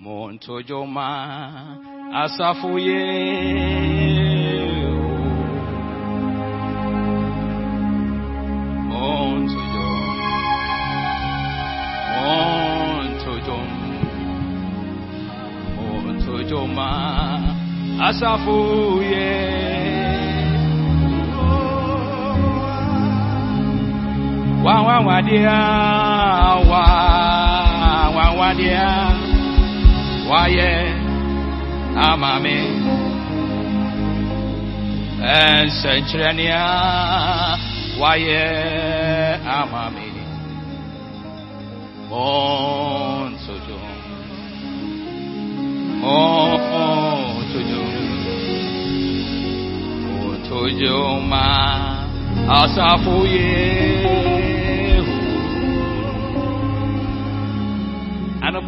Montojoma Asafuye. Montojoma. Montojoma. Montojoma Asafuye. Wa wa wa dia wa wa wa dia waye amame nsɛnkyerɛnea waye amame ɔntojo ɔntojo ɔntojo ma. Asafo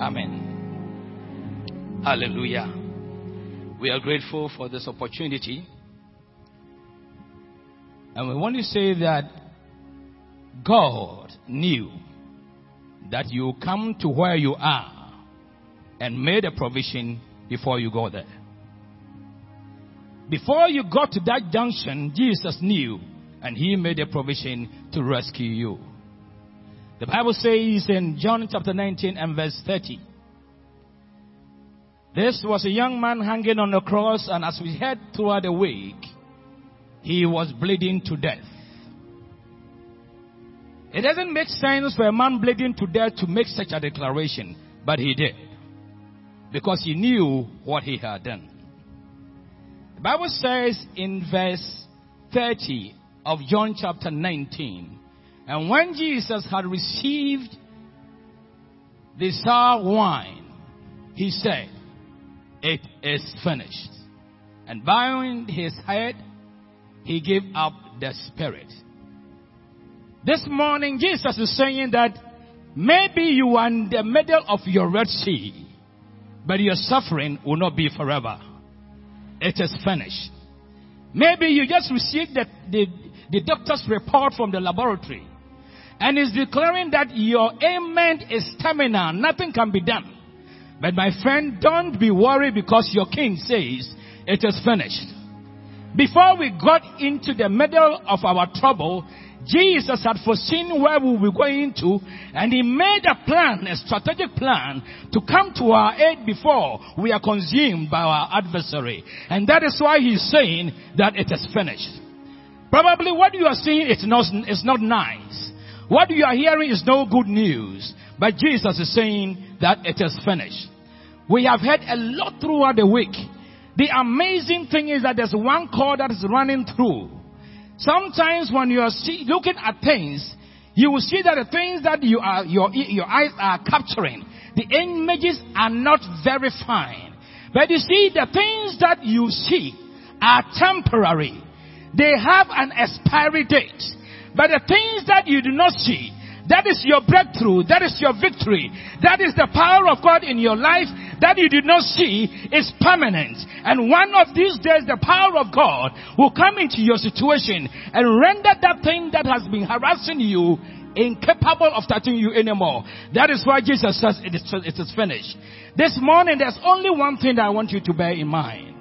Amen. Hallelujah. We are grateful for this opportunity. And we want to say that God knew that you come to where you are and made a provision before you go there. Before you got to that junction, Jesus knew and he made a provision to rescue you. The Bible says in John chapter 19 and verse 30. This was a young man hanging on the cross, and as we head toward the week, he was bleeding to death. It doesn't make sense for a man bleeding to death to make such a declaration, but he did. Because he knew what he had done. The Bible says in verse 30 of John chapter 19, and when Jesus had received the sour wine, he said, It is finished. And bowing his head, he gave up the spirit. This morning, Jesus is saying that maybe you are in the middle of your Red Sea, but your suffering will not be forever. It is finished. Maybe you just received the, the, the doctor's report from the laboratory and is declaring that your ailment is terminal. Nothing can be done. But my friend, don't be worried because your king says it is finished. Before we got into the middle of our trouble, Jesus had foreseen where we were going to, and he made a plan, a strategic plan, to come to our aid before we are consumed by our adversary. And that is why he's saying that it is finished. Probably what you are seeing is not, is not nice. What you are hearing is no good news. But Jesus is saying that it is finished. We have heard a lot throughout the week. The amazing thing is that there's one cord that is running through. Sometimes when you are see, looking at things, you will see that the things that you are, your, your eyes are capturing, the images are not very fine. But you see, the things that you see are temporary. They have an expiry date. But the things that you do not see, that is your breakthrough. That is your victory. That is the power of God in your life that you did not see is permanent. And one of these days, the power of God will come into your situation and render that thing that has been harassing you incapable of touching you anymore. That is why Jesus says it is, it is finished. This morning, there's only one thing that I want you to bear in mind.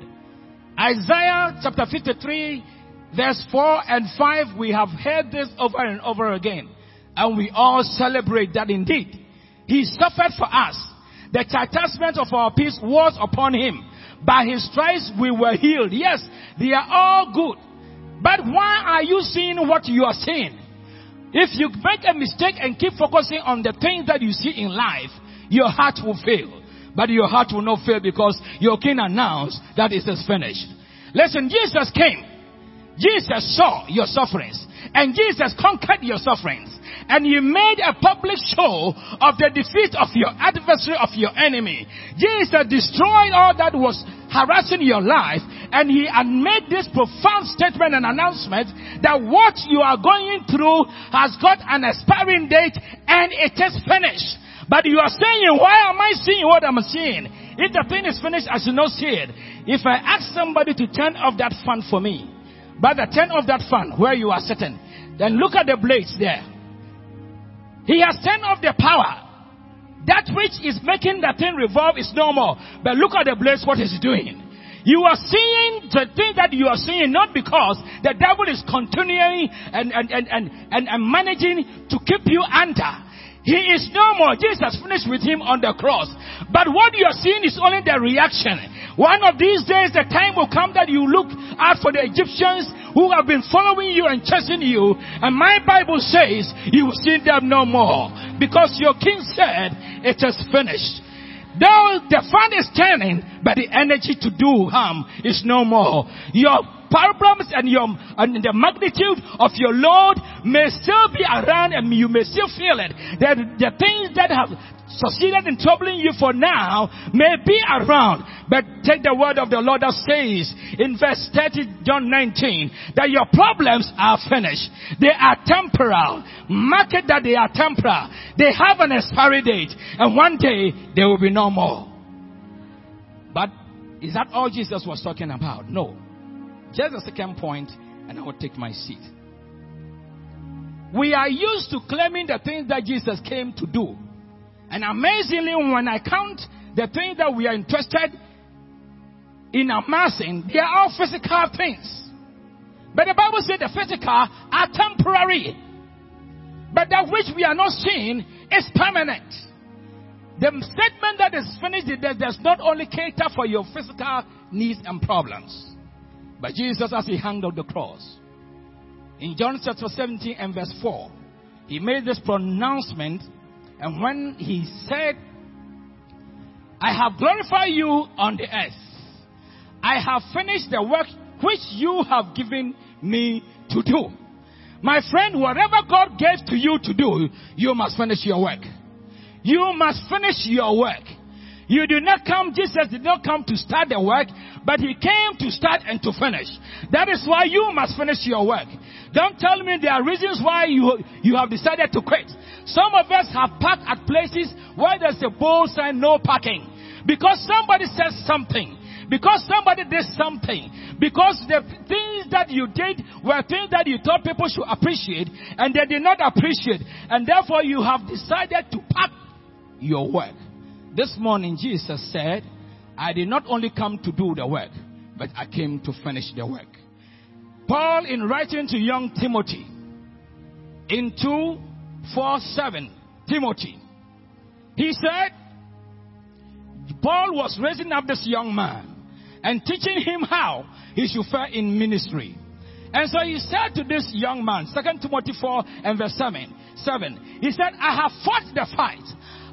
Isaiah chapter 53 verse 4 and 5, we have heard this over and over again. And we all celebrate that indeed. He suffered for us. The chastisement of our peace was upon him. By his stripes we were healed. Yes, they are all good. But why are you seeing what you are seeing? If you make a mistake and keep focusing on the things that you see in life, your heart will fail. But your heart will not fail because your king announced that it is finished. Listen, Jesus came. Jesus saw your sufferings. And Jesus conquered your sufferings. and you made a public show of the defeat of your adversary, of your enemy. Jesus destroyed all that was harassing your life and he had made this profound statement and announcement that what you are going through has got an expiring date and it is finished. But you are saying, why am I seeing what I'm seeing? If the thing is finished, I should not see it. If I ask somebody to turn off that fan for me, but the turn of that fan where you are sitting, then look at the blades there. He has turned off the power. That which is making the thing revolve is no more. But look at the blades, what is doing. You are seeing the thing that you are seeing not because the devil is continuing and, and, and, and, and managing to keep you under. He is no more. Jesus finished with him on the cross. But what you are seeing is only the reaction. One of these days, the time will come that you look out for the Egyptians who have been following you and chasing you. And my Bible says you will see them no more. Because your king said, it is finished. Though the fun is turning, but the energy to do harm is no more. Your problems and your and the magnitude of your load may still be around and you may still feel it. That the things that have succeeded in troubling you for now may be around. But take the word of the Lord that says in verse 30, John 19, that your problems are finished. They are temporal. Mark it that they are temporal. They have an expiry date. And one day they will be no more. But is that all Jesus was talking about? No. Just a second point, and I will take my seat. We are used to claiming the things that Jesus came to do. And amazingly, when I count the things that we are interested in amassing, they are all physical things. But the Bible says the physical are temporary. But that which we are not seeing is permanent. The statement that is finished does not only cater for your physical needs and problems. But Jesus, as he hung on the cross, in John chapter 17 and verse 4, he made this pronouncement, and when he said, I have glorified you on the earth, I have finished the work which you have given me to do. My friend, whatever God gave to you to do, you must finish your work. You must finish your work. You did not come, Jesus did not come to start the work, but he came to start and to finish. That is why you must finish your work. Don't tell me there are reasons why you, you have decided to quit. Some of us have parked at places where there's a bold sign, no parking. Because somebody says something. Because somebody did something. Because the things that you did were things that you thought people should appreciate and they did not appreciate. And therefore you have decided to pack your work. This morning, Jesus said, I did not only come to do the work, but I came to finish the work. Paul, in writing to young Timothy, in 2 4 7, Timothy, he said, Paul was raising up this young man and teaching him how he should fare in ministry. And so he said to this young man, 2 Timothy 4 and verse 7, 7, he said, I have fought the fight.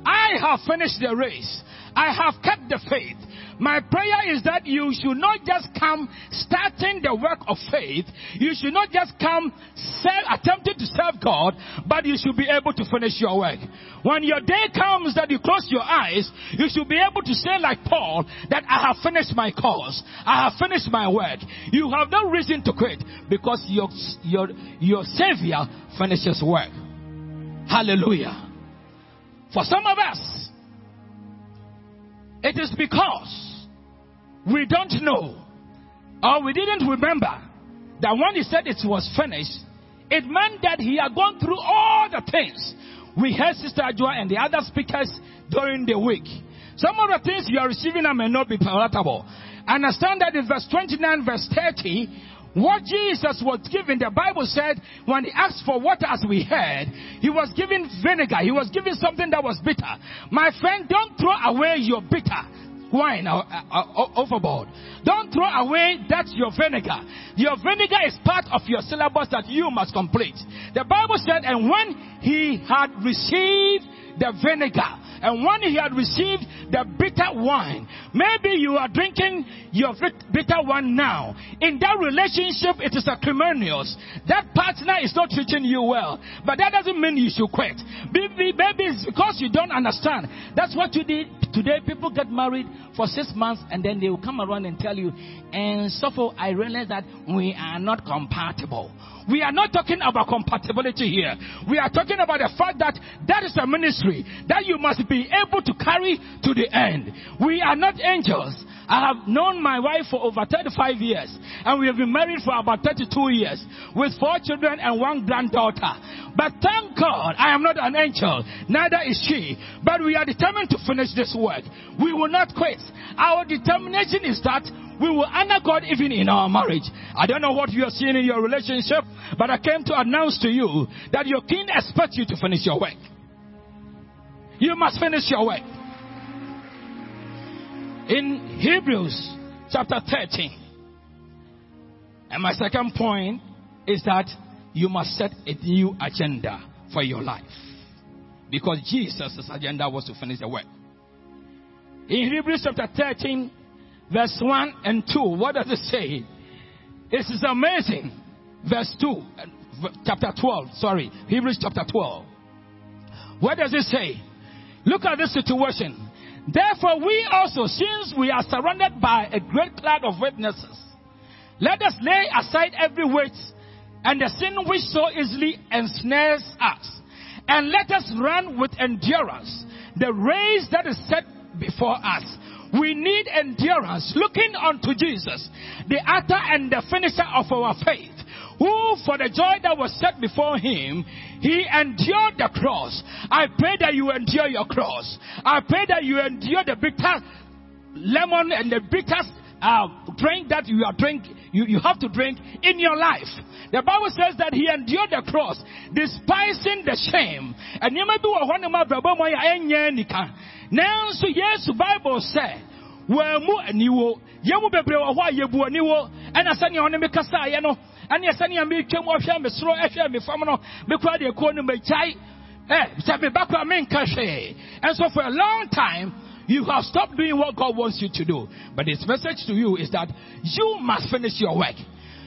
I have finished the race. I have kept the faith. My prayer is that you should not just come starting the work of faith. You should not just come serve, attempting to serve God, but you should be able to finish your work. When your day comes that you close your eyes, you should be able to say like Paul that I have finished my course. I have finished my work. You have no reason to quit because your, your, your savior finishes work. Hallelujah. For some of us, it is because we don't know or we didn't remember that when he said it was finished, it meant that he had gone through all the things. We heard Sister Ajua and the other speakers during the week. Some of the things you are receiving are may not be palatable. Understand that in verse 29, verse 30, what Jesus was given, the Bible said, when he asked for water as we heard, he was given vinegar. He was given something that was bitter. My friend, don't throw away your bitter wine uh, uh, overboard. Don't throw away that your vinegar. Your vinegar is part of your syllabus that you must complete. The Bible said, and when he had received the vinegar, And when he had received the bitter wine, maybe you are drinking your bitter wine now. In that relationship, it is acrimonious. That partner is not treating you well. But that doesn't mean you should quit. Maybe, maybe it's because you don't understand. That's what you did today. People get married for six months and then they will come around and tell you, and so far I realize that we are not compatible. We are not talking about compatibility here. We are talking about the fact that that is a ministry that you must be able to carry to the end. We are not angels. I have known my wife for over 35 years, and we have been married for about 32 years with four children and one granddaughter. But thank God I am not an angel, neither is she. But we are determined to finish this work. We will not quit. Our determination is that we will honor God even in our marriage. I don't know what you are seeing in your relationship, but I came to announce to you that your king expects you to finish your work. You must finish your work. In Hebrews chapter 13, and my second point is that you must set a new agenda for your life. Because Jesus' agenda was to finish the work. In Hebrews chapter 13, verse 1 and 2, what does it say? This is amazing. Verse 2, uh, chapter 12, sorry, Hebrews chapter 12. What does it say? Look at this situation. Therefore, we also, since we are surrounded by a great cloud of witnesses, let us lay aside every weight and the sin which so easily ensnares us, and let us run with endurance the race that is set before us. We need endurance, looking unto Jesus, the author and the finisher of our faith who for the joy that was set before him, he endured the cross. I pray that you endure your cross. I pray that you endure the bitter lemon and the bitter uh, drink that you are drink you, you have to drink in your life. The Bible says that he endured the cross, despising the shame. And you may be one of my Now, so yes, Bible said, well, mu aniwo, yemu bebre wa yebu aniwo, ɛna sani ɔne me kasa ayɛ no, ɛne sani me twam ɔhwɛ me soro, ɛhwɛ me fam no, me kura de ko no me kyai. Eh, sɛ me bakwa me nka hwee. And so for a long time, you have stopped doing what God wants you to do. But his message to you is that you must finish your work.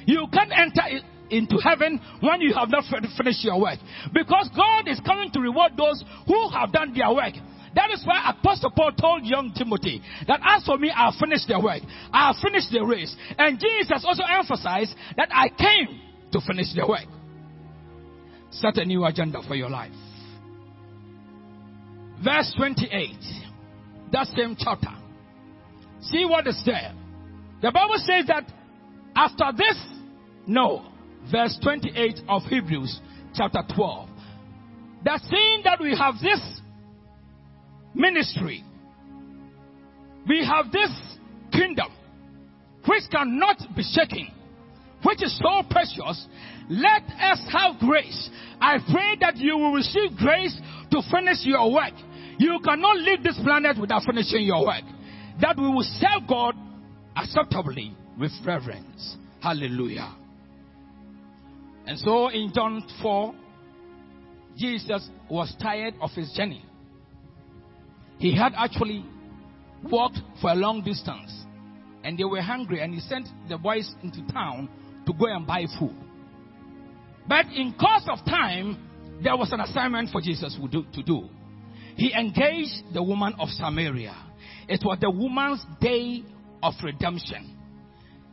You can't enter into heaven when you have not finished your work. Because God is coming to reward those who have done their work. That is why Apostle Paul told young Timothy that as for me, I'll finish the work. I'll finish the race. And Jesus also emphasized that I came to finish the work. Set a new agenda for your life. Verse 28. That same chapter. See what is there. The Bible says that after this, no. Verse 28 of Hebrews chapter 12. That seeing that we have this ministry. We have this kingdom which cannot be shaken, which is so precious. Let us have grace. I pray that you will receive grace to finish your work. You cannot leave this planet without finishing your work. That we will serve God acceptably with reverence. Hallelujah. And so in John 4, Jesus was tired of his journey. He had actually walked for a long distance and they were hungry and he sent the boys into town to go and buy food. But in course of time, there was an assignment for Jesus to do. He engaged the woman of Samaria. It was the woman's day of redemption.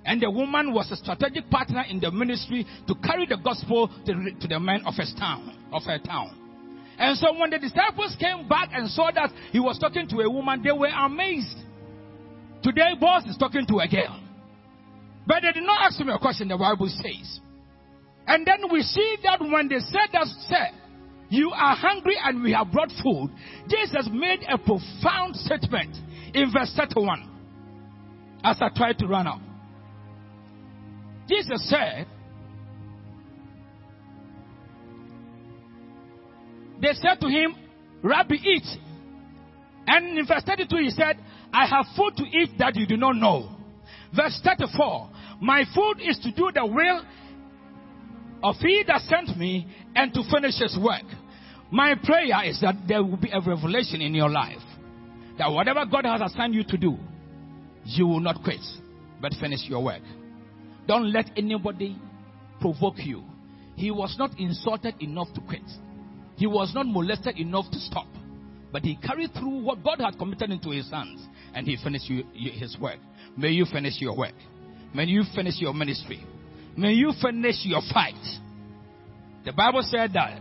And the woman was a strategic partner in the ministry to carry the gospel to, the men of, his town, of her town. And so when the disciples came back and saw that he was talking to a woman, they were amazed. Today, boss is talking to a girl. But they did not ask him a question, the Bible says. And then we see that when they said that, said, you are hungry and we have brought food, Jesus made a profound statement in verse 31 as I tried to run out. Jesus said, They said to him, Rabbi, eat. And in verse 32, he said, I have food to eat that you do not know. Verse 34, my food is to do the will of he that sent me and to finish his work. My prayer is that there will be a revelation in your life that whatever God has assigned you to do, you will not quit, but finish your work. Don't let anybody provoke you. He was not insulted enough to quit. He was not molested enough to stop. But he carried through what God had committed into his hands and he finished his work. May you finish your work. May you finish your ministry. May you finish your fight. The Bible said that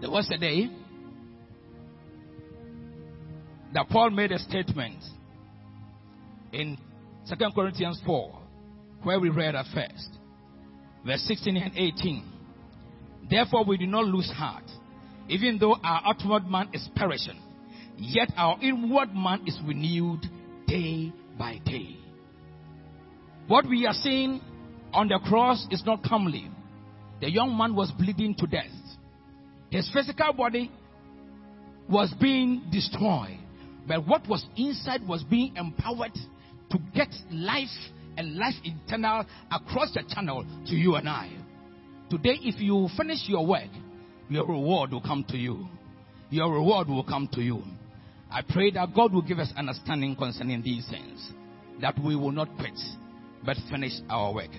there was a day that Paul made a statement in 2 Corinthians 4, where we read at first, verse 16 and 18. Therefore, we do not lose heart, even though our outward man is perishing, yet our inward man is renewed day by day. What we are seeing on the cross is not comely. The young man was bleeding to death. His physical body was being destroyed, but what was inside was being empowered to get life and life eternal across the channel to you and I. Today, if you finish your work, your reward will come to you. Your reward will come to you. I pray that God will give us understanding concerning these things, that we will not quit, but finish our work.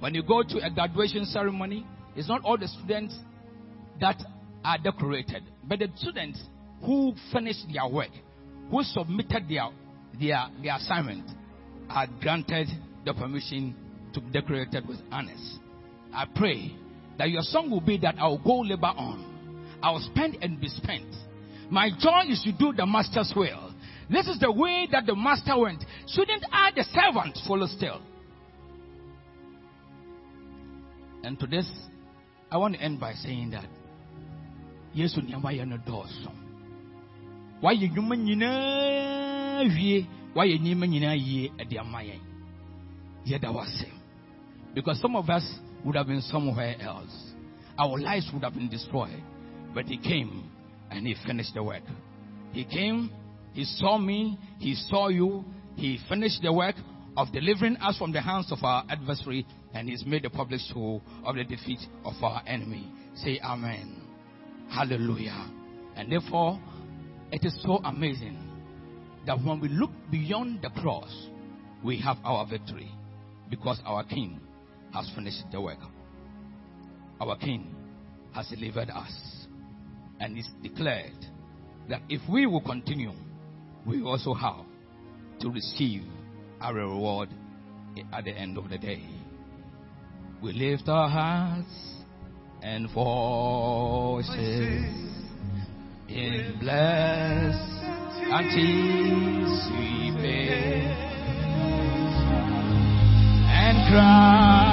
When you go to a graduation ceremony, it's not all the students that are decorated, but the students who finished their work, who submitted their, their, their assignment, are granted the permission to be decorated with honors. I pray that your song will be that I'll go labor on. I'll spend and be spent. My joy is to do the master's will. This is the way that the master went. Shouldn't I, the servant, follow still? And to this, I want to end by saying that Yes, we are not doors. Why you wayɛ yie ɛde ama yɛn yɛda wase because some of us would have been somewhere else. Our lives would have been destroyed. But he came and he finished the work. He came he saw me he saw you. He finished the work of delivering us from the hands of our adversary and he's made the public show of the defeat of our enemy. Say amen. Hallelujah. And therefore it is so amazing that when we look beyond the cross, we have our victory because our King has finished the work. Our King has delivered us and it's declared that if we will continue, we also have to receive our reward at the end of the day. We lift our hearts and voices in blessed until we and cry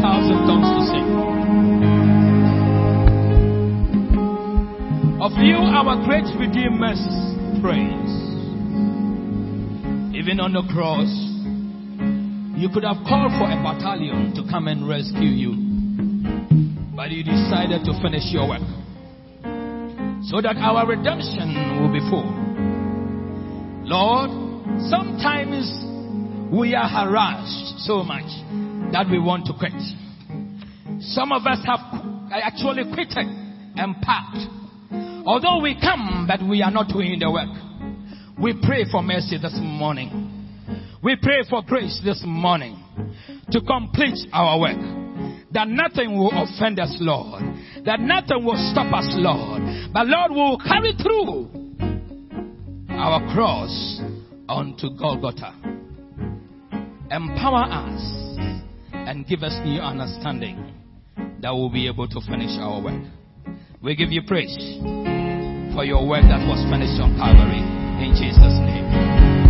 thousand tongues to sing. Of you, our great Redeemer's praise. Even on the cross, you could have called for a battalion to come and rescue you, but you decided to finish your work so that our redemption will be full. Lord, sometimes we are harassed so much that we want to quit. Some of us have actually quitted and packed. Although we come, but we are not doing the work. We pray for mercy this morning. We pray for grace this morning to complete our work. That nothing will offend us, Lord. That nothing will stop us, Lord. But Lord, will carry through our cross onto Golgotha. Empower us and give us new understanding that we'll be able to finish our work. We give you praise for your work that was finished on Calvary. In Jesus' name.